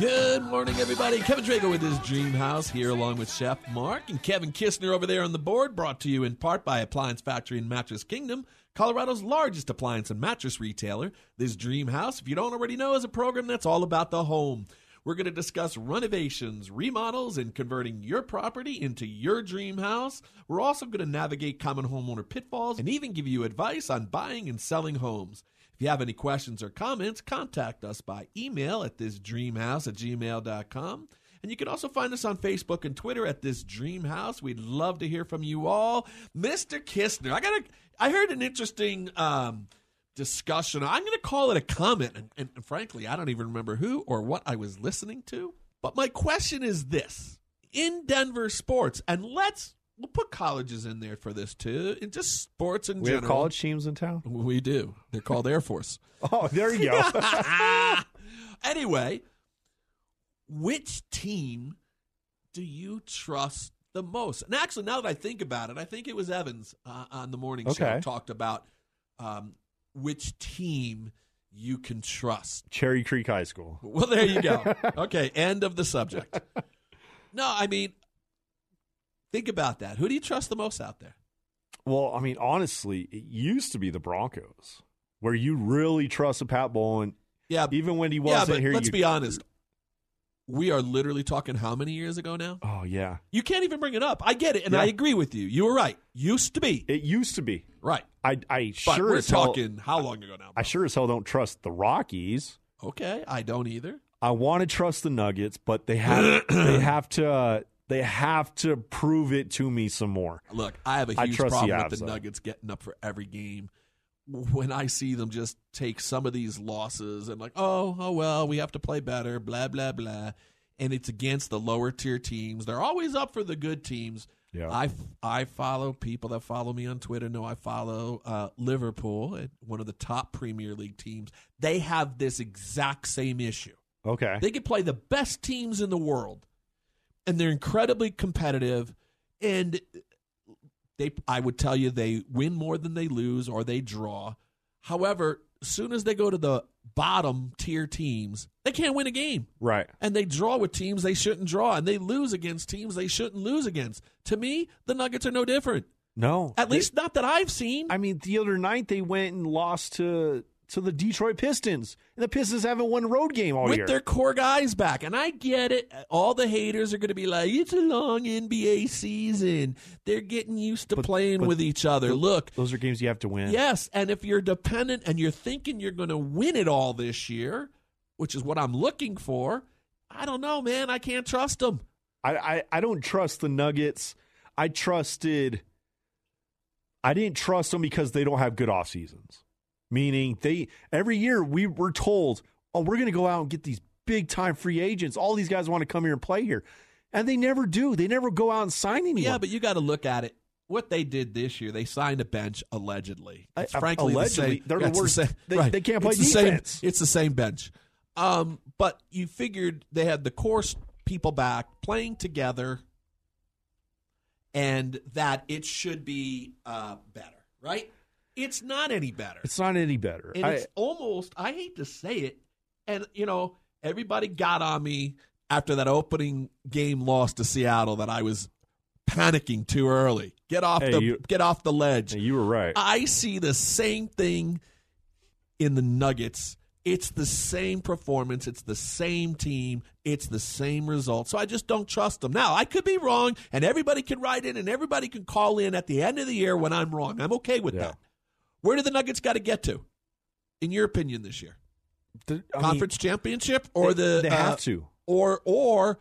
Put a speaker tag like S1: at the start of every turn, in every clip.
S1: Good morning, everybody. Kevin Drago with his Dream House here, along with Chef Mark and Kevin Kistner over there on the board. Brought to you in part by Appliance Factory and Mattress Kingdom, Colorado's largest appliance and mattress retailer. This Dream House, if you don't already know, is a program that's all about the home. We're going to discuss renovations, remodels, and converting your property into your dream house. We're also going to navigate common homeowner pitfalls and even give you advice on buying and selling homes. If you have any questions or comments, contact us by email at thisdreamhouse at gmail.com. And you can also find us on Facebook and Twitter at This Dream House. We'd love to hear from you all. Mr. Kistner, I got I heard an interesting um, discussion. I'm going to call it a comment. And, and frankly, I don't even remember who or what I was listening to. But my question is this in Denver sports, and let's we'll put colleges in there for this too, and just sports in
S2: We
S1: general.
S2: have college teams in town.
S1: We do. They're called Air Force.
S2: Oh, there you go.
S1: anyway, which team do you trust the most? And actually, now that I think about it, I think it was Evans uh, on the morning show talked about um, which team you can trust.
S2: Cherry Creek High School.
S1: Well, there you go. okay, end of the subject. No, I mean, think about that. Who do you trust the most out there?
S2: Well, I mean, honestly, it used to be the Broncos, where you really trust trusted Pat Bowlen,
S1: Yeah,
S2: even when he wasn't
S1: but
S2: here.
S1: let's be honest. We are literally talking how many years ago now?
S2: Oh yeah,
S1: You can't even bring it up. I get it, and
S2: Yeah.
S1: I agree with you. You were right. Used to be
S2: it used to be.
S1: right,
S2: I I
S1: but
S2: sure
S1: we're
S2: as hell,
S1: talking how long ago now?
S2: I sure as hell don't trust the Rockies.
S1: okay, I don't either.
S2: I want to trust the Nuggets, but they have they have to uh, they have to prove it to me some more.
S1: Look, I have a huge problem with the. Nuggets getting up for every game. When I see them just take some of these losses and like, oh, oh well, we have to play better, blah blah blah, and it's against the lower tier teams. They're always up for the good teams.
S2: Yeah.
S1: I I follow people that follow me on Twitter know I follow uh, Liverpool, uh, one of the top Premier League teams. They have this exact same issue.
S2: Okay,
S1: They can play the best teams in the world, and they're incredibly competitive. And they, I would tell you, they win more than they lose, or they draw. However, as soon as they go to the bottom tier teams, they can't win a game,
S2: right.
S1: and they draw with teams they shouldn't draw, and they lose against teams they shouldn't lose against. To me, the Nuggets are no different.
S2: No,
S1: At
S2: They-
S1: least not that I've seen.
S2: I mean, the other night they went and lost to to the Detroit Pistons, and the Pistons haven't won a road game all
S1: with
S2: year.
S1: With their core guys back. And I get it. All the haters are going to be like, it's a long NBA season. They're getting used to
S2: But-
S1: playing
S2: but
S1: with each other.
S2: Tho-
S1: Look,
S2: those are games you have to win.
S1: yes. And if you're dependent and you're thinking you're going to win it all this year, which is what I'm looking for, I don't know, man. I can't trust them.
S2: I, I I don't trust the Nuggets. I trusted. I didn't trust them because they don't have good off seasons. Meaning they every year we were told, oh, we're going to go out and get these big time free agents. All these guys want to come here and play here, and they never do. They never go out and sign anyone.
S1: Yeah, but you got to look at it. What they did this year, they signed a bench allegedly. It's
S2: I-
S1: frankly,
S2: allegedly,
S1: the same,
S2: they're the worst.
S1: same-
S2: They-
S1: right.
S2: they can't play
S1: it's the
S2: defense.
S1: Same, it's the same bench. Um, but you figured they had the course people back playing together, and that it should be uh, better, right? It's not any better.
S2: it's not any better.
S1: And
S2: I-
S1: it's almost, I hate to say it, and you know, everybody got on me after that opening game loss to Seattle that I was panicking too early. Get off
S2: Hey,
S1: the
S2: you-
S1: get off the ledge.
S2: you were right.
S1: I see the same thing in the Nuggets. It's the same performance. It's the same team. It's the same result. So I just don't trust them. Now, I could be wrong, and everybody can write in and everybody can call in at the end of the year when I'm wrong. I'm okay with
S2: Yeah.
S1: that. Where do the Nuggets got to get to, in your opinion, this year?
S2: The- I mean,
S1: Conference championship or
S2: they,
S1: the
S2: they
S1: uh,
S2: have to.
S1: or or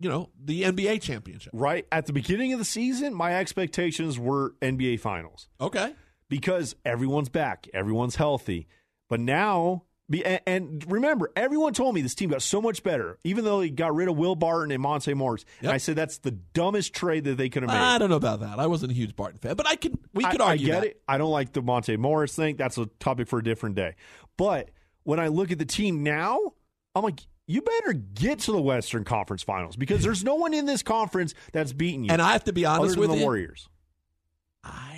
S1: you know the NBA championship?
S2: Right at the beginning of the season, my expectations were NBA Finals.
S1: Okay,
S2: because everyone's back, everyone's healthy. But now, be, and, and remember, everyone told me this team got so much better, even though they got rid of Will Barton and Monte Morris. And I said that's the dumbest trade that they could have made.
S1: I don't know about that. I wasn't a huge Barton fan, but I can we could
S2: I,
S1: argue
S2: I get
S1: that.
S2: it. I don't like the Monte Morris thing. That's a topic for a different day. But when I look at the team now, I'm like, you better get to the Western Conference Finals because there's no one in this conference that's beaten you.
S1: And I have to be honest with
S2: the
S1: you.
S2: Warriors.
S1: I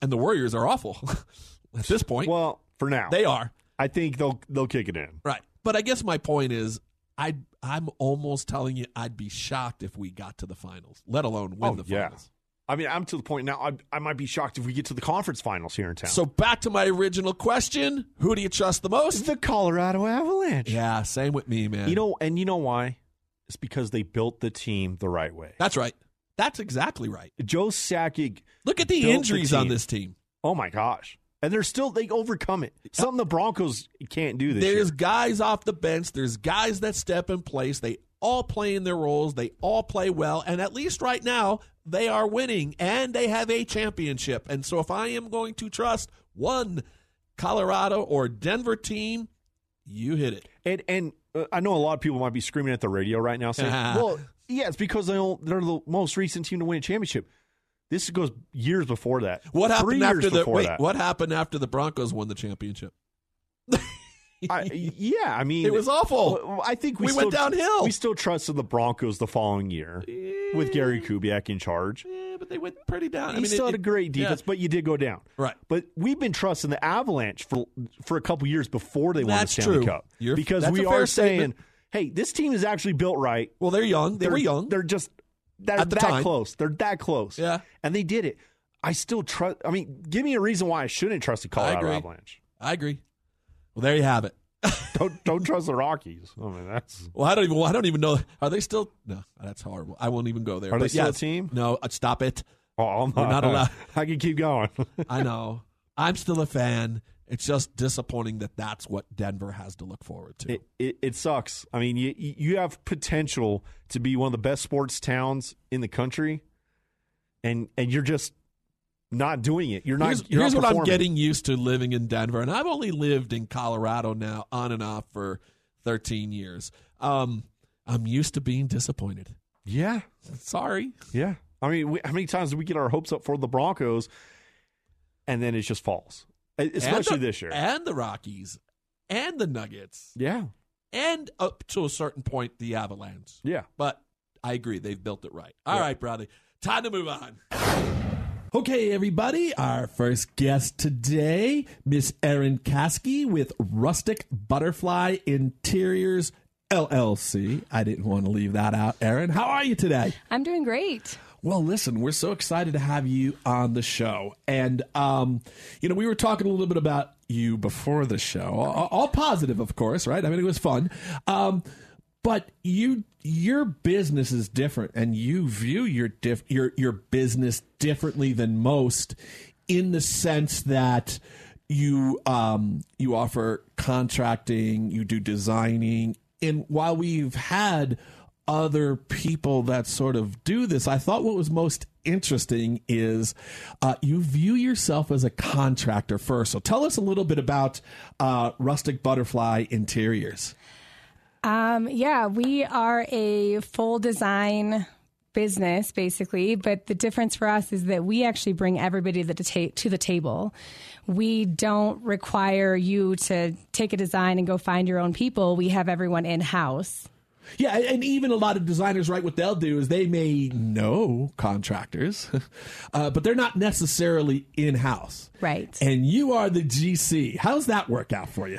S1: and the Warriors are awful at this point.
S2: Well, for now,
S1: they are
S2: I think they'll they'll kick it in.
S1: right, but I guess my point is, I I'm almost telling you I'd be shocked if we got to the finals, let alone win
S2: Oh,
S1: the
S2: yeah.
S1: finals.
S2: I mean, I'm to the point now. I, I might be shocked if we get to the conference finals here in town.
S1: So back to my original question: Who do you trust the most?
S2: the Colorado Avalanche.
S1: Yeah, same with me, man.
S2: You know, and you know why? It's because they built the team the right way.
S1: that's right. That's exactly right.
S2: Joe Sakic.
S1: Look at the
S2: Built the
S1: injuries on this team.
S2: Oh my gosh! And they're still they overcome it. Something the Broncos can't do this
S1: There's
S2: year.
S1: guys off the bench. There's guys that step in place. They all play in their roles. They all play well. And at least right now, they are winning and they have a championship. And so if I am going to trust one Colorado or Denver team, you hit it.
S2: And and uh, I know a lot of people might be screaming at the radio right now saying, "Well, yeah, it's because they don't, they're the most recent team to win a championship." This goes years before that.
S1: What happened after
S2: years
S1: the wait?
S2: that.
S1: What happened after the Broncos won the championship?
S2: I, yeah, I mean,
S1: It was awful.
S2: I think we,
S1: We
S2: still,
S1: went downhill.
S2: We still trusted the Broncos the following year with Gary Kubiak in charge.
S1: Yeah, but they went pretty down.
S2: He
S1: I mean,
S2: still
S1: it-
S2: had a great
S1: yeah.
S2: defense, but you did go down.
S1: Right.
S2: But we've been trusting the Avalanche for for a couple years before they won the Stanley
S1: true.
S2: Cup
S1: You're-
S2: because we are saying,
S1: statement.
S2: "Hey, this team is actually built right."
S1: Well, they're young. They
S2: they're,
S1: were young.
S2: They're just they're that
S1: time.
S2: close. They're that close.
S1: Yeah.
S2: and they did it. I still trust. I mean, give me a reason why I shouldn't trust the Colorado
S1: agree.
S2: Avalanche.
S1: I agree. Well, there you have it.
S2: Don't don't trust the Rockies. I mean, that's
S1: Well, I don't even. Well, I don't even know. Are they still? No, that's horrible. I won't even go there.
S2: Are they
S1: But
S2: still a team?
S1: No, uh, stop it.
S2: oh, I'm
S1: We're not allowed-
S2: I can keep going.
S1: I know. I'm still a fan. It's just disappointing that that's what Denver has to look forward to.
S2: it, it it sucks. I mean, you you have potential to be one of the best sports towns in the country, and and you're just not doing it. You're not.
S1: here's
S2: you're
S1: here's
S2: not
S1: what I'm getting used to living in Denver, and I've only lived in Colorado now on and off for 13 years. Um, I'm used to being disappointed.
S2: Yeah,
S1: Sorry.
S2: yeah. I mean, we, how many times do we get our hopes up for the Broncos, and then it just falls, especially
S1: the-
S2: this year.
S1: and the Rockies, and the Nuggets,
S2: yeah,
S1: and up to a certain point the Avalanche.
S2: yeah.
S1: But I agree, they've built it right. All right, Bradley, time to move on. Okay, everybody, our first guest today, Miss Eryn Caskey with Rustic Butterfly Interiors LLC. I didn't want to leave that out. Eryn, how are you today?
S3: I'm doing great.
S1: Well, listen, we're so excited to have you on the show. And, um, you know, we were talking a little bit about you before the show. All, all positive, of course, right? I mean, it was fun. Um, but you, your business is different, and you view your your your business differently than most, in the sense that you um, you offer contracting, you do designing, and while we've had other people that sort of do this, I thought what was most interesting is uh, you view yourself as a contractor first. So tell us a little bit about uh, Rustic Butterfly Interiors.
S3: Um, yeah, we are a full design business basically, but the difference for us is that we actually bring everybody to the, ta- to the table. We don't require you to take a design and go find your own people. We have everyone in house.
S1: Yeah, and even a lot of designers, right? What they'll do is they may know contractors, uh, but they're not necessarily in house.
S3: Right.
S1: And you are the GC. How's that work out for you?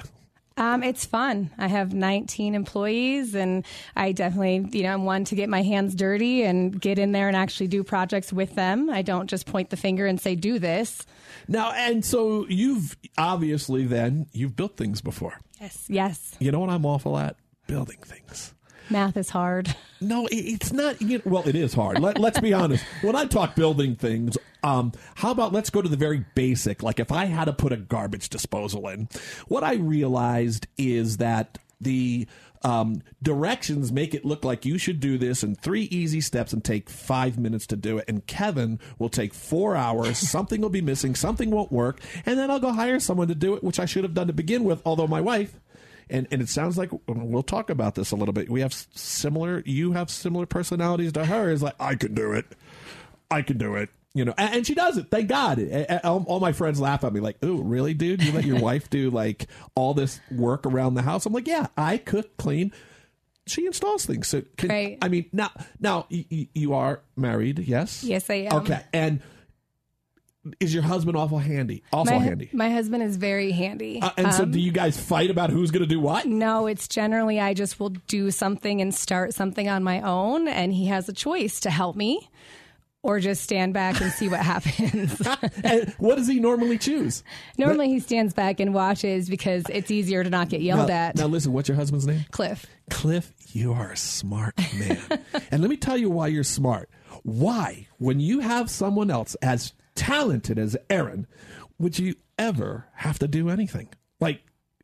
S3: Um, it's fun. I have 19 employees, and I definitely, you know, I'm one to get my hands dirty and get in there and actually do projects with them. I don't just point the finger and say, do this.
S1: Now, and so you've obviously then you've built things before.
S3: Yes. Yes.
S1: You know what I'm awful at? Building things.
S3: Math is hard.
S1: No, it- it's not. You know, well, it is hard. Let, let's be honest. When I talk building things, um, how about let's go to the very basic? Like if I had to put a garbage disposal in, what I realized is that the um, directions make it look like you should do this in three easy steps and take five minutes to do it. And Kevin will take four hours. something will be missing. Something won't work. And then I'll go hire someone to do it, which I should have done to begin with. Although my wife and and it sounds like um, we'll talk about this a little bit. We have similar. You have similar personalities to her. Is like I can do it. I can do it. You know, and, she does it. Thank God. All, my friends laugh at me like, "Oh, really, dude? You let your wife do like all this work around the house?" I'm like, "Yeah, I cook, clean." She installs things. So, can,
S3: Right.
S1: I mean, now, now you are married, yes?
S3: Yes, I am.
S1: Okay, and is your husband awful handy? Also
S3: my,
S1: handy.
S3: my husband is very handy.
S1: Uh, and so, do you guys fight about who's going to do what?
S3: No, it's generally I just will do something and start something on my own, and he has a choice to help me or just stand back and see what happens.
S1: and what does he normally choose?
S3: Normally, he stands back and watches because it's easier to not get yelled
S1: now,
S3: at.
S1: Now, listen, what's your husband's name?
S3: Cliff.
S1: Cliff, you are a smart man. and let me tell you why you're smart. Why, when you have someone else as talented as Eryn, would you ever have to do anything? Like,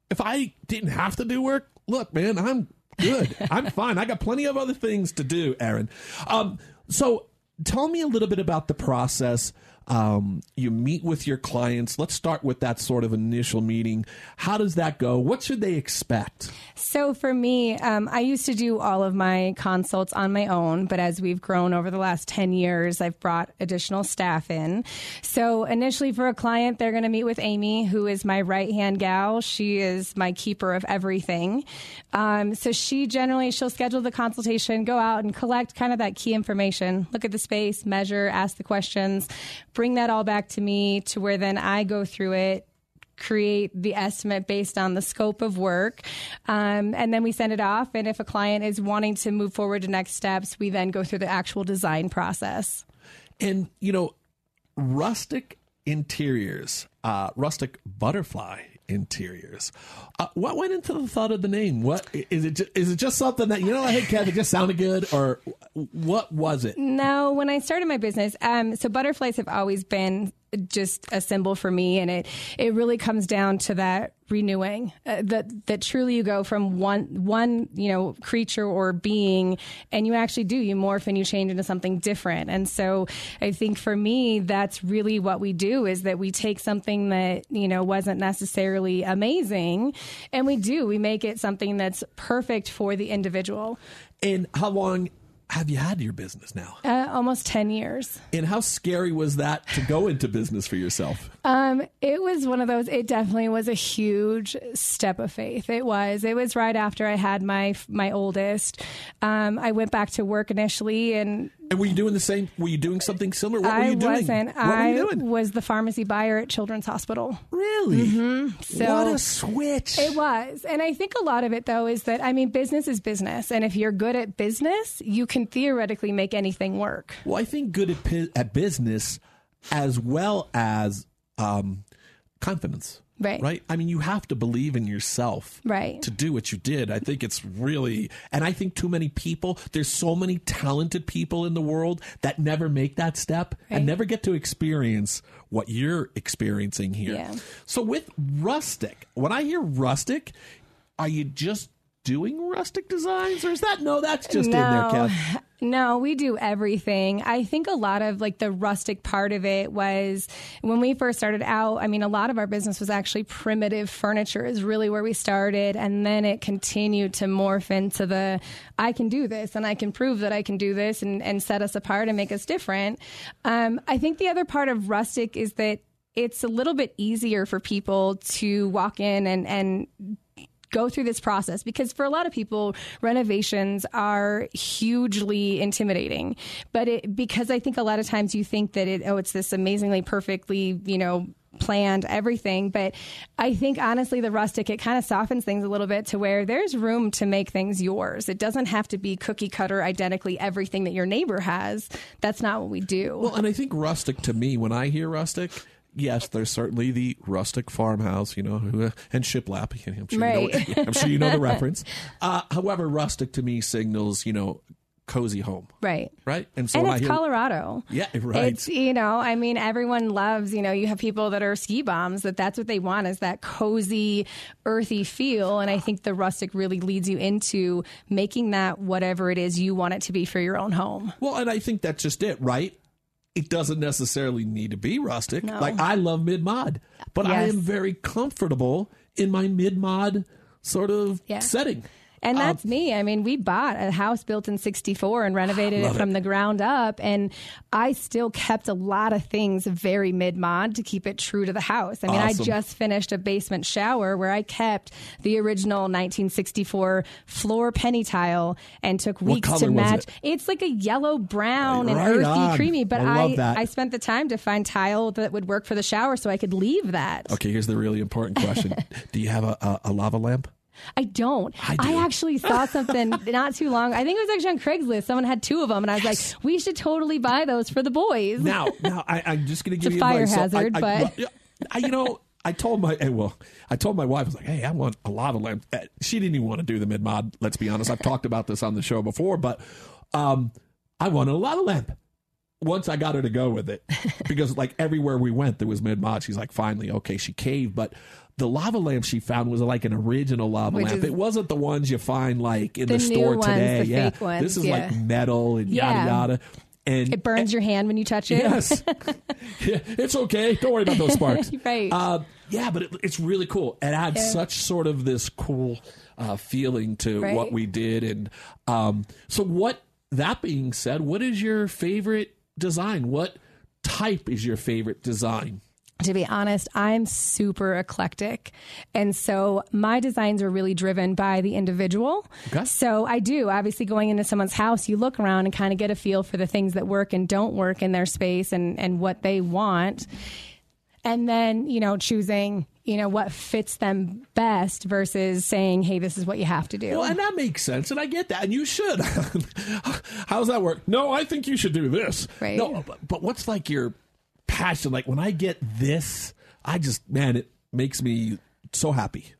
S1: if I didn't have to do work, look, man, I'm good. I'm fine. I got plenty of other things to do, Eryn. Um, so tell me a little bit about the process. Um, you meet with your clients. Let's start with that sort of initial meeting. How does that go? What should they expect?
S3: So for me, um, I used to do all of my consults on my own, but as we've grown over the last 10 years, I've brought additional staff in. So initially for a client, they're going to meet with Amy, who is my right hand gal. She is my keeper of everything. Um, so she generally, she'll schedule the consultation, go out and collect kind of that key information, look at the space, measure, ask the questions, bring that all back to me to where then I go through it, create the estimate based on the scope of work. Um, and then we send it off. And if a client is wanting to move forward to next steps, we then go through the actual design process.
S1: And, you know, rustic interiors, uh, rustic butterfly interiors. Uh, what went into the thought of the name? What is it? Just, is it just something that you know? Hey, Kev, it just sounded good, or what was it?
S3: No, when I started my business, um, so butterflies have always been just a symbol for me, and it it really comes down to that renewing uh, that that truly you go from one one you know creature or being, and you actually do you morph and you change into something different. And so I think for me, that's really what we do is that we take something that you know wasn't necessarily amazing, and we do we make it something that's perfect for the individual.
S1: And how long have you had your business now?
S3: Uh, almost 10 years.
S1: And how scary was that to go into business for yourself?
S3: Um, it was one of those, it definitely was a huge step of faith. It was. It was right after I had my my oldest. Um, I went back to work initially and
S1: and were you doing the same? Were you doing something similar? What
S3: I
S1: were you doing?
S3: wasn't.
S1: What
S3: I
S1: were you doing?
S3: was the pharmacy buyer at Children's Hospital.
S1: Really?
S3: Mm-hmm. So
S1: what a switch!
S3: It was. And I think a lot of it, though, is that, I mean, business is business. And if you're good at business, you can theoretically make anything work.
S1: Well, I think good at, at business as well as um, confidence.
S3: Right.
S1: Right. I mean, you have to believe in yourself.
S3: Right.
S1: To do what you did. I think it's really, and I think too many people, there's so many talented people in the world that never make that step
S3: Right.
S1: and never get to experience what you're experiencing here.
S3: Yeah.
S1: So with rustic, when I hear rustic, are you just doing rustic designs or is that, no, that's just in there,
S3: No. No, we do everything. I think a lot of like the rustic part of it was when we first started out. I mean, a lot of our business was actually primitive furniture, is really where we started. And then it continued to morph into the I can do this and I can prove that I can do this and, and set us apart and make us different. Um, I think the other part of rustic is that it's a little bit easier for people to walk in and, and go through this process because for a lot of people renovations are hugely intimidating. But it because i think a lot of times you think that it oh it's this amazingly perfectly you know planned everything. But i think honestly the rustic it kind of softens things a little bit to where there's room to make things yours. It doesn't have to be cookie cutter identically everything that your neighbor has. That's not what we do.
S1: Well, and I think rustic to me, when I hear rustic, yes, there's certainly the rustic farmhouse, you know, and shiplap. I'm sure,
S3: Right.
S1: you know, I'm sure you know the reference. Uh, however, rustic to me signals, you know, cozy home,
S3: right
S1: right? And so
S3: and it's
S1: I hear,
S3: Colorado.
S1: Yeah, right.
S3: It's you know, I mean, everyone loves. You know, you have people that are ski bombs that that's what they want is that cozy, earthy feel, and I think the rustic really leads you into making that whatever it is you want it to be for your own home.
S1: well, and I think that's just it, right? It doesn't necessarily need to be rustic.
S3: No.
S1: Like I love mid mod, but I am very comfortable in my mid mod sort of
S3: Yeah.
S1: setting.
S3: And oh. that's me. I mean, we bought a house built in 64 and renovated it from the ground up. And I still kept a lot of things very mid mod to keep it true to the house. I mean,
S1: Awesome.
S3: I just finished a basement shower where I kept the original 1964 floor penny tile and took weeks to match.
S1: it?
S3: It's like a yellow brown and
S1: Right
S3: earthy
S1: on.
S3: creamy, but
S1: I
S3: I. I spent the time to find tile that would work for the shower so I could leave that.
S1: Okay, here's the really important question: Do you have a, a, a lava lamp?
S3: I don't.
S1: I do.
S3: actually saw something not too long. I think it was actually on Craigslist. Someone had two of them, and I was like, "We should totally buy those for the boys."
S1: Now, now I, I'm just going to give
S3: a
S1: you
S3: fire
S1: advice. So I-
S3: hazard,
S1: I,
S3: but-
S1: I, you know, I told my well, I told my wife I was like, "Hey, I want a lava lamp." Eh, She didn't even want to do the mid mod. Let's be honest. I've talked about this on the show before, but um, I wanted a lava lamp. Once I got her to go with it, because like everywhere we went, there was mid mod. She's like, finally, okay, she caved. But the lava lamp she found was like an original lava
S3: Which
S1: lamp. It wasn't the ones you find like in
S3: The
S1: the, store
S3: ones,
S1: today.
S3: the
S1: yeah,
S3: ones,
S1: this is
S3: yeah.
S1: like metal and yada
S3: Yeah.
S1: yada. And
S3: it burns your hand when you touch it.
S1: Yes. Yeah, it's okay. Don't worry about those sparks.
S3: Right.
S1: Uh, yeah, but it, it's really cool. It adds
S3: Yeah.
S1: such sort of this cool uh, feeling to
S3: Right.
S1: what we did. And um, so, what, that being said, what is your favorite design? What type is your favorite design?
S3: To be honest, I'm super eclectic. And so my designs are really driven by the individual.
S1: Okay.
S3: So I do, obviously, going into someone's house, you look around and kind of get a feel for the things that work and don't work in their space and, and what they want. And then, you know, choosing, you know, what fits them best versus saying, hey, this is what you have to do.
S1: Well, and that makes sense, and I get that, and you should. How's that work? No, I think you should do this.
S3: Right.
S1: No, but, but what's like your passion? Like when I get this, I just man, it makes me so happy.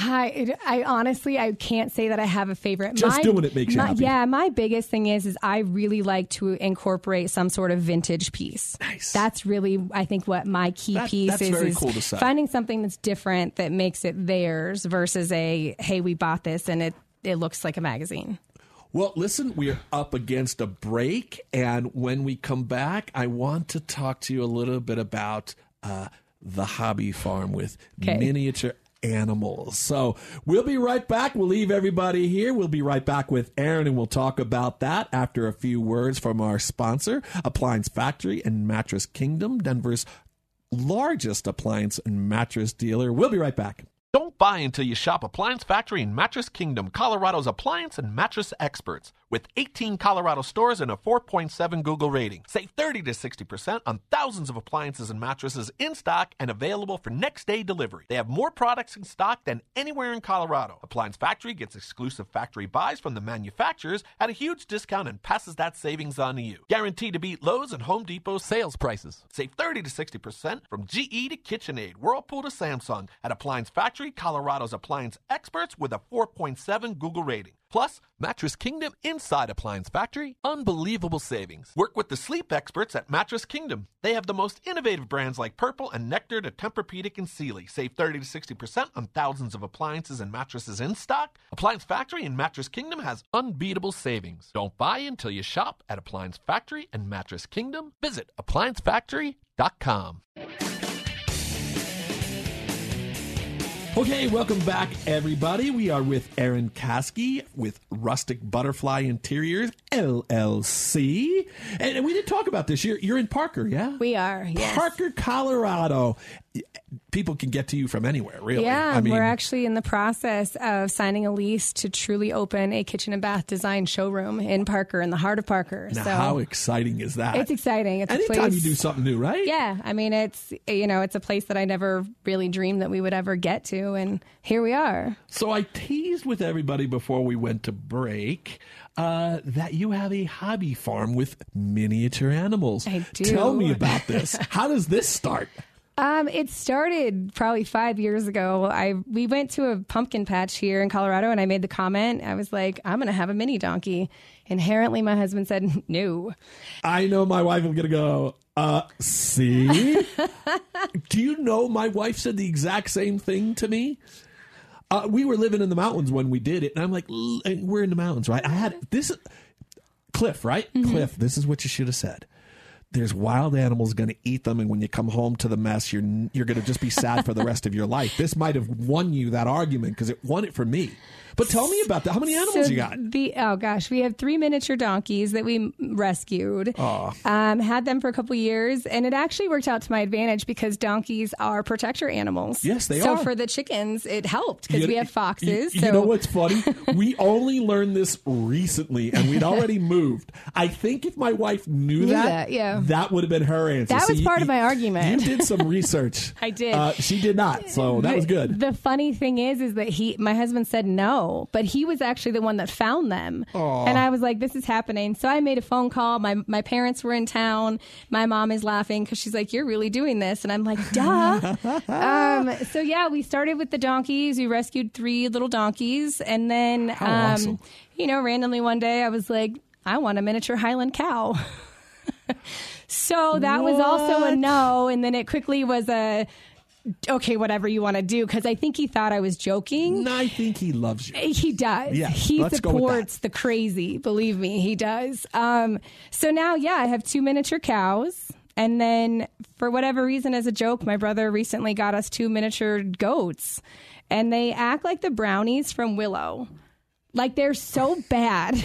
S3: I, I honestly, I can't say that I have a favorite.
S1: Just doing it makes you
S3: my-
S1: happy.
S3: Yeah, my biggest thing is, is I really like to incorporate some sort of vintage piece.
S1: Nice.
S3: That's really, I think, what my key
S1: That-
S3: piece is. is
S1: cool to say.
S3: Finding something that's different that makes it theirs versus a, hey, we bought this and it, it looks like a magazine.
S1: Well, listen, we are up against a break, and when we come back, I want to talk to you a little bit about uh, the hobby farm with
S3: Okay.
S1: miniature animals. So we'll be right back. We'll leave everybody here. We'll be right back with Eryn, and we'll talk about that after a few words from our sponsor, Appliance Factory and Mattress Kingdom, Denver's largest appliance and mattress dealer. We'll be right back. Don't buy until you shop Appliance Factory and Mattress Kingdom, Colorado's appliance and mattress experts. With 18 Colorado stores and a 4.7 Google rating. Save 30 to 60% on thousands of appliances and mattresses in stock and available for next day delivery. They have more products in stock than anywhere in Colorado. Appliance Factory gets exclusive factory buys from the manufacturers at a huge discount and passes that savings on to you. Guaranteed to beat Lowe's and Home Depot sales prices. Save 30 to 60% from GE to KitchenAid, Whirlpool to Samsung at Appliance Factory, Colorado's appliance experts with a 4.7 Google rating. Plus, Mattress Kingdom inside Appliance Factory, unbelievable savings. Work with the sleep experts at Mattress Kingdom. They have the most innovative brands like Purple and Nectar to Tempur-Pedic and Sealy. Save 30 to 60% on thousands of appliances and mattresses in stock. Appliance Factory and Mattress Kingdom has unbeatable savings. Don't buy until you shop at Appliance Factory and Mattress Kingdom. Visit appliancefactory.com. Okay, welcome back, everybody. We are with Eryn Caskey with Rustic Butterfly Interiors LLC, and we did talk about this. You're you're in Parker, yeah?
S3: We are, yes.
S1: Parker, Colorado. People can get to you from anywhere, really.
S3: Yeah,
S1: I mean,
S3: we're actually in the process of signing a lease to truly open a kitchen and bath design showroom in Parker, in the heart of Parker.
S1: now
S3: so
S1: how exciting is that?
S3: it's exciting. It's a place.
S1: you do something new, right?
S3: Yeah, I mean it's you know it's a place that I never really dreamed that we would ever get to, and here we are.
S1: So I teased with everybody before we went to break uh, that you have a hobby farm with miniature animals.
S3: I do.
S1: Tell me about this. How does this start?
S3: Um, it started probably five years ago. I we went to a pumpkin patch here in Colorado, and I made the comment. I was like, "I'm going to have a mini donkey." Inherently, my husband said, "No."
S1: I know my wife is going to go, uh, see? Do you know my wife said the exact same thing to me? Uh, we were living in the mountains when we did it, and I'm like, "L- and we're in the mountains, right? I had this Cliff, right? Cliff, this is what you should have said. There's wild animals going to eat them, and when you come home to the mess, you're you're going to just be sad for the rest of your life. This might have won you that argument because it won it for me. But tell me about that. How many animals
S3: So
S1: you got?
S3: The oh gosh, we have three miniature donkeys that we rescued. Um, had them for a couple years, and it actually worked out to my advantage because donkeys are protector animals.
S1: Yes, they
S3: so
S1: are.
S3: So for the chickens, it helped because we have foxes.
S1: You,
S3: so
S1: you know what's funny? we only learned this recently, and we'd already moved. I think if my wife knew, that,
S3: that, yeah.
S1: That would have been her answer.
S3: That was part
S1: you-
S3: of my argument.
S1: You did some research.
S3: I did.
S1: Uh, she did not, so that was good.
S3: The funny thing is, is that he, my husband said no, but he was actually the one that found them. And I was like, this is happening. So I made a phone call. My, my parents were in town. My mom is laughing because she's like, you're really doing this. And I'm like, duh. um, so yeah, we started with the donkeys. We rescued three little donkeys. And then, um,
S1: awesome.
S3: you know, randomly one day I was like, I want a miniature Highland cow. so that was also a no. And then it quickly was a, okay, whatever you want to do. Cause I think he thought I was joking.
S1: And I think he loves you.
S3: He does.
S1: Yeah,
S3: he
S1: let's go with
S3: supports the crazy. Believe me, he does. Um, so now, yeah, I have two miniature cows. And then, for whatever reason, as a joke, my brother recently got us two miniature goats. And they act like the brownies from Willow. Like they're so bad.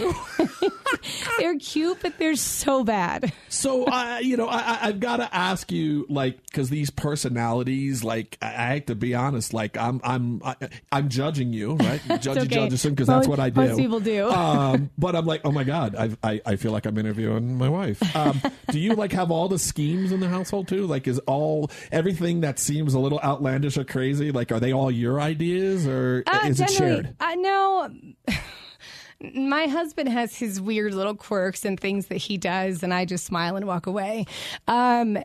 S3: they're cute, but they're so bad.
S1: So, I, you know, I, I've got to ask you, like, because these personalities, like, I, I have to be honest, like, I'm, I'm, I, I'm judging you, right? Judge
S3: okay.
S1: judges because that's what I do.
S3: most people do.
S1: Um, but I'm like, oh my god, I, I, I feel like I'm interviewing my wife. Um, do you like have all the schemes in the household too? Like, is all everything that seems a little outlandish or crazy? Like, are they all your ideas or
S3: Uh,
S1: is it
S3: generally,
S1: shared?
S3: Uh, no not My husband has his weird little quirks and things that he does, and I just smile and walk away. Um,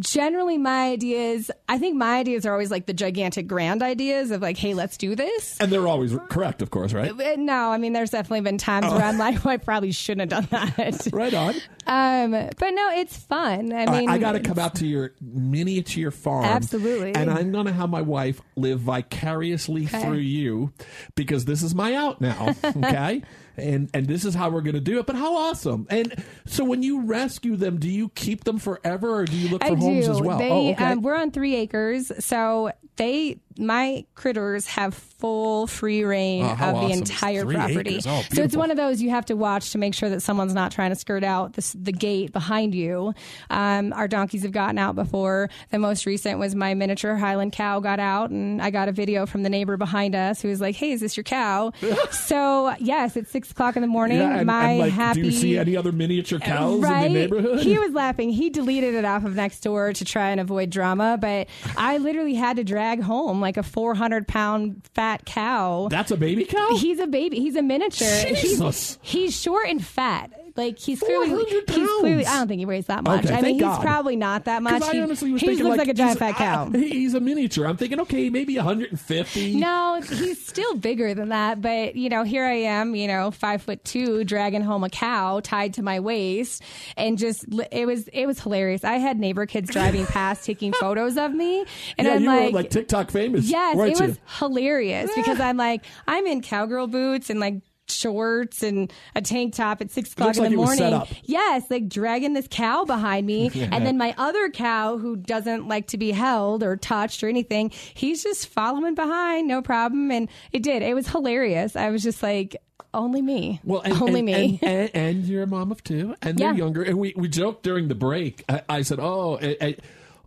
S3: generally, my ideas, I think my ideas are always like the gigantic grand ideas of like, hey, let's do this.
S1: And they're always correct, of course, right?
S3: But no, I mean, there's definitely been times where I'm like, well, I probably shouldn't have done that.
S1: Right on.
S3: Um, but no, it's fun. I
S1: All right,
S3: mean,
S1: I got to come out to your miniature farm.
S3: Absolutely.
S1: And I'm going to have my wife live vicariously
S3: Okay.
S1: through you because this is my out now. Okay. And and this is how we're going to do it. But how awesome! And so when you rescue them, do you keep them forever, or do you look for
S3: I
S1: homes
S3: do.
S1: as well?
S3: They,
S1: oh, okay.
S3: um, we're on three acres, so they my critters have full free reign
S1: Oh,
S3: of the entire
S1: Three
S3: property.
S1: Oh,
S3: so it's one of those you have to watch to make sure that someone's not trying to skirt out the, the gate behind you. Um, our donkeys have gotten out before. The most recent was my miniature Highland cow got out, and I got a video from the neighbor behind us who was like, "Hey, is this your cow?" so yes, it's six o'clock in the morning.
S1: yeah, and,
S3: my
S1: and like,
S3: happy
S1: do you see any other miniature cows
S3: right?
S1: in the neighborhood?
S3: He was laughing. He deleted it off of Nextdoor to try and avoid drama, but I literally had to drag home like a 400 pound fat cow.
S1: That's a baby cow.
S3: He's a baby. He's a miniature.
S1: Jesus.
S3: He's, he's short and fat. Like he's clearly he's clearly. I don't think he weighs that much.
S1: Okay,
S3: I mean, he's
S1: God.
S3: probably not that much.
S1: I
S3: He,
S1: honestly was
S3: he
S1: thinking
S3: looks like, a giant fat cow.
S1: I- he's a miniature. I'm thinking, okay, maybe 150.
S3: No, he's still bigger than that. But you know, here I am, you know, five foot two, dragging home a cow tied to my waist, and just it was it was hilarious. I had neighbor kids driving past taking photos of me, and
S1: yeah,
S3: I'm
S1: you
S3: like,
S1: were like TikTok famous.
S3: yes, it was hilarious because I'm like, I'm in cowgirl boots and like shorts and a tank top at six o'clock in
S1: like
S3: the
S1: set
S3: morning. Yes, like dragging this cow behind me. And then my other cow who doesn't like to be held or touched or anything, he's just following behind, no problem. And it did. It was hilarious. I was just like, only me.
S1: Well, and,
S3: only
S1: and,
S3: me.
S1: And, and, you're a mom of two, and they're
S3: Yeah.
S1: younger. And we, we joked during the break. I, I said, "Oh, eh, eh,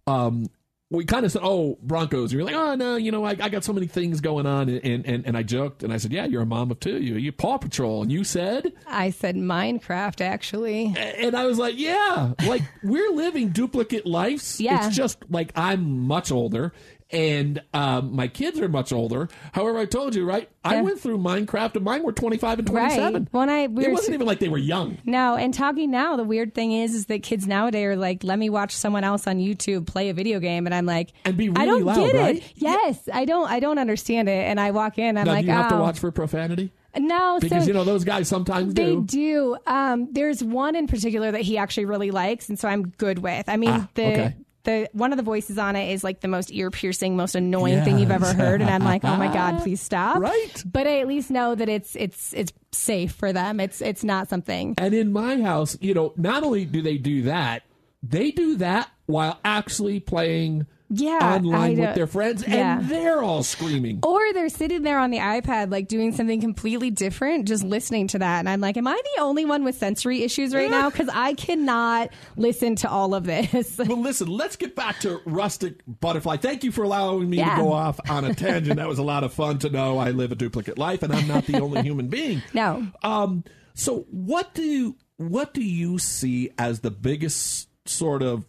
S1: um, we kind of said, oh, Broncos." And you're like, "Oh no, you know, I, I got so many things going on." And, and and I joked, and I said, "Yeah, you're a mom of two. You you Paw Patrol." And you said,
S3: I said Minecraft, actually.
S1: and I was like, "Yeah, like we're living duplicate lives.
S3: Yeah.
S1: It's just like I'm much older." And um, my kids are much older. However, I told you, right? I
S3: Yeah.
S1: went through Minecraft, and mine were 25 and 27.
S3: Right. When I we
S1: it wasn't even like they were young.
S3: No, and talking now, the weird thing is, is that kids nowadays are like, "Let me watch someone else on YouTube play a video game," and I'm like,
S1: And be
S3: I
S1: really
S3: don't
S1: loud,
S3: get
S1: right?
S3: it. Yes, I don't. I don't understand it, and I walk in, I'm
S1: Now,
S3: like,
S1: do you have
S3: oh,
S1: to watch for profanity?
S3: no.
S1: Because
S3: so
S1: you know those guys sometimes
S3: they
S1: do.
S3: do. Um, there's one in particular that he actually really likes, and so I'm good with. I mean,
S1: Ah,
S3: the.
S1: okay.
S3: The, one of the voices on it is like the most ear piercing, most annoying thing you've ever heard, and I'm like, oh my god, please stop!
S1: Right.
S3: But I at least know that it's it's it's safe for them. It's it's not something.
S1: And in my house, you know, not only do they do that, they do that while actually playing
S3: Yeah,
S1: online with their friends,
S3: yeah.
S1: and they're all screaming.
S3: Or they're sitting there on the iPad, like doing something completely different, just listening to that. And I'm like, am I the only one with sensory issues right now? Because I cannot listen to all of this.
S1: Well, listen, let's get back to rustic butterfly. Thank you for allowing me
S3: Yeah.
S1: to go off on a tangent. that was a lot of fun to know I live a duplicate life and I'm not the only human being.
S3: No.
S1: Um. So, what do what do you see as the biggest sort of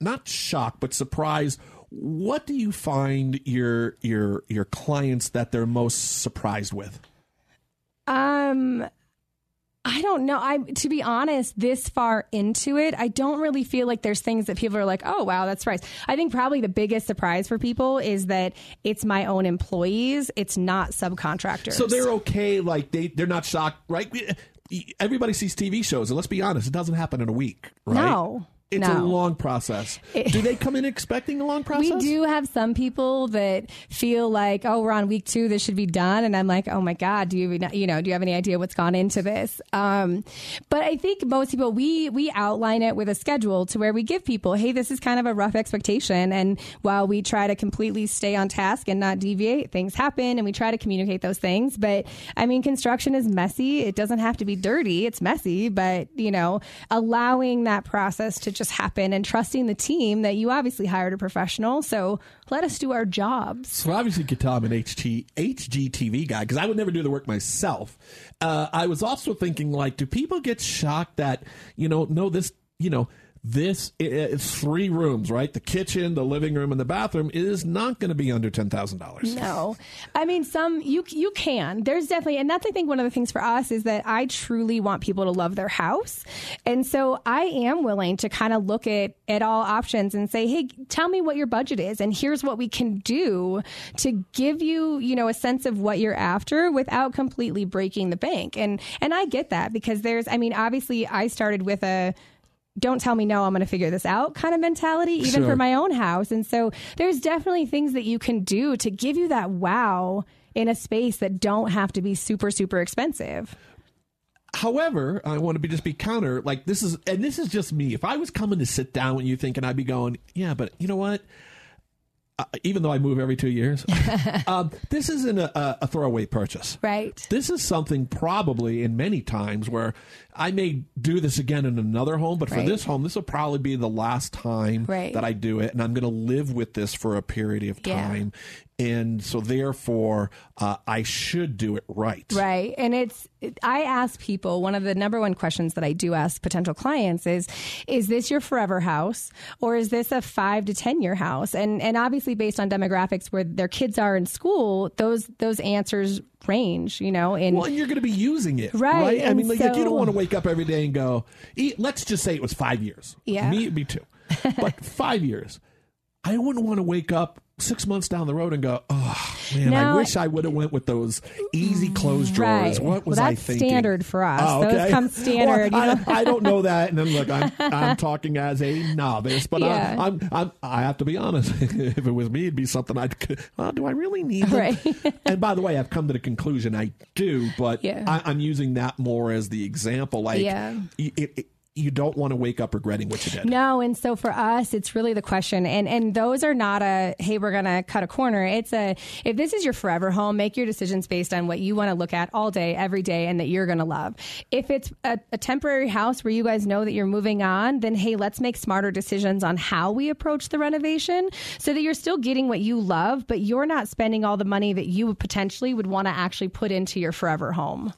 S1: not shock but surprise? What do you find your your your clients that they're most surprised with?
S3: Um, I don't know. I to be honest, this far into it, I don't really feel like there's things that people are like, "Oh, wow, that's surprise." I think probably the biggest surprise for people is that it's my own employees. It's not subcontractors.
S1: So they're okay, like they they're not shocked, right? Everybody sees TV shows, and let's be honest, it doesn't happen in a week, right?
S3: No.
S1: It's a long process. do they come in expecting a long process?
S3: We do have some people that feel like, oh, we're on week two, this should be done, and I'm like, oh my god, do you you know do you have any idea what's gone into this? Um, but I think most people we we outline it with a schedule to where we give people, hey, this is kind of a rough expectation, and while we try to completely stay on task and not deviate, things happen, and we try to communicate those things. But I mean, construction is messy. It doesn't have to be dirty. It's messy, but you know, allowing that process to just happen and trusting the team that you obviously hired a professional. So let us do our jobs.
S1: So obviously, I'm an HT, HGTV guy because I would never do the work myself. Uh, I was also thinking, like, do people get shocked that you know, no, this, you know, this it's three rooms, right? The kitchen, the living room, and the bathroom is not going to be under ten thousand dollars.
S3: No, I mean some you you can. There's definitely, and that's I think one of the things for us is that I truly want people to love their house, and so I am willing to kind of look at at all options and say, hey, tell me what your budget is, and here's what we can do to give you you know a sense of what you're after without completely breaking the bank. And and I get that because there's, I mean, obviously I started with a don't tell me no, I'm going to figure this out kind of mentality, even
S1: Sure.
S3: for my own house. And so there's definitely things that you can do to give you that wow in a space that don't have to be super, super expensive.
S1: However, I want to be just be counter. Like this is, and this is just me. If I was coming to sit down with you, thinking I'd be going, yeah, but you know what? Uh, even though I move every two years, um, this isn't a, a, throwaway purchase.
S3: Right.
S1: This is something probably in many times where I may do this again in another home, but for
S3: Right.
S1: this home, this will probably be the last time
S3: Right.
S1: that I do it, and I'm going to live with this for a period of
S3: Yeah.
S1: time, and so therefore, uh, I should do it right.
S3: Right. And it's, I ask people, one of the number one questions that I do ask potential clients is, is this your forever house or is this a five to 10 year house? And, and obviously based on demographics where their kids are in school, those, those answers range, you know, in,
S1: Well, and you're going to be using it,
S3: Right, right?
S1: I
S3: and
S1: mean, like, like, you don't want to wake up every day and go. "E- Let's just say it was five years.
S3: Yeah.
S1: me it'd be two, but five years. I wouldn't want to wake up six months down the road and go, "Oh man, I wish I would have went with those easy close mm, drawers."
S3: Right.
S1: What was
S3: Well,
S1: I
S3: that's
S1: thinking?
S3: standard for us.
S1: Oh,
S3: Those come standard,
S1: Well,
S3: you
S1: I,
S3: know?
S1: I don't know that, and then look, I'm I'm talking as a novice, but
S3: Yeah.
S1: I, I'm I'm I have to be honest. if it was me, it'd be something I'd. Well, do I really need them?
S3: Right.
S1: and by the way, I've come to the conclusion I do, but
S3: Yeah.
S1: I, I'm using that more as the example. Like,
S3: Yeah.
S1: it, it, you don't want to wake up regretting what you did.
S3: No, and so for us, it's really the question, and and those are not a hey, we're gonna cut a corner. It's a if this is your forever home, make your decisions based on what you want to look at all day, every day, and that you're gonna love. If it's a, a temporary house where you guys know that you're moving on, then hey, let's make smarter decisions on how we approach the renovation, so that you're still getting what you love, but you're not spending all the money that you potentially would want to actually put into your forever home.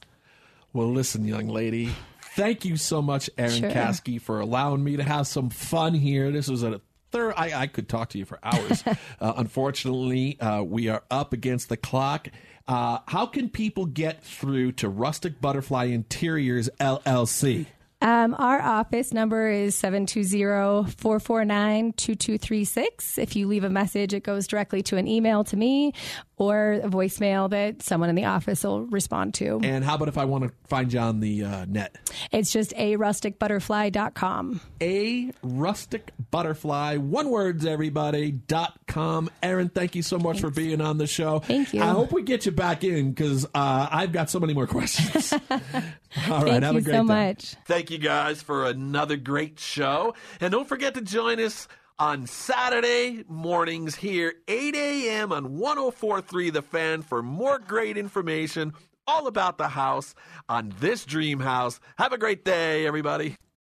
S1: Well, listen, young lady. Thank you so much, Eryn
S3: Sure.
S1: Caskey, for allowing me to have some fun here. This was a third. I, I could talk to you for hours. uh, unfortunately, uh, we are up against the clock. Uh, how can people get through to Rustic Butterfly Interiors LLC?
S3: Um, our office number is 720-449-2236. If you leave a message, it goes directly to an email to me or a voicemail that someone in the office will respond to.
S1: And how about if I want to find you on the uh, net?
S3: It's just a rusticbutterfly.com.
S1: a rustic butterfly one words everybody dot com Eryn thank you so much for being on the show
S3: Thank you.
S1: i hope we get you back in because uh, i've got so many more questions all right
S3: Thank
S1: have
S3: you
S1: a great
S3: so
S1: day.
S3: much.
S1: thank you guys for another great show and don't forget to join us on Saturday mornings here, 8 a.m. on 1043 The Fan for more great information all about the house on this dream house. Have a great day, everybody.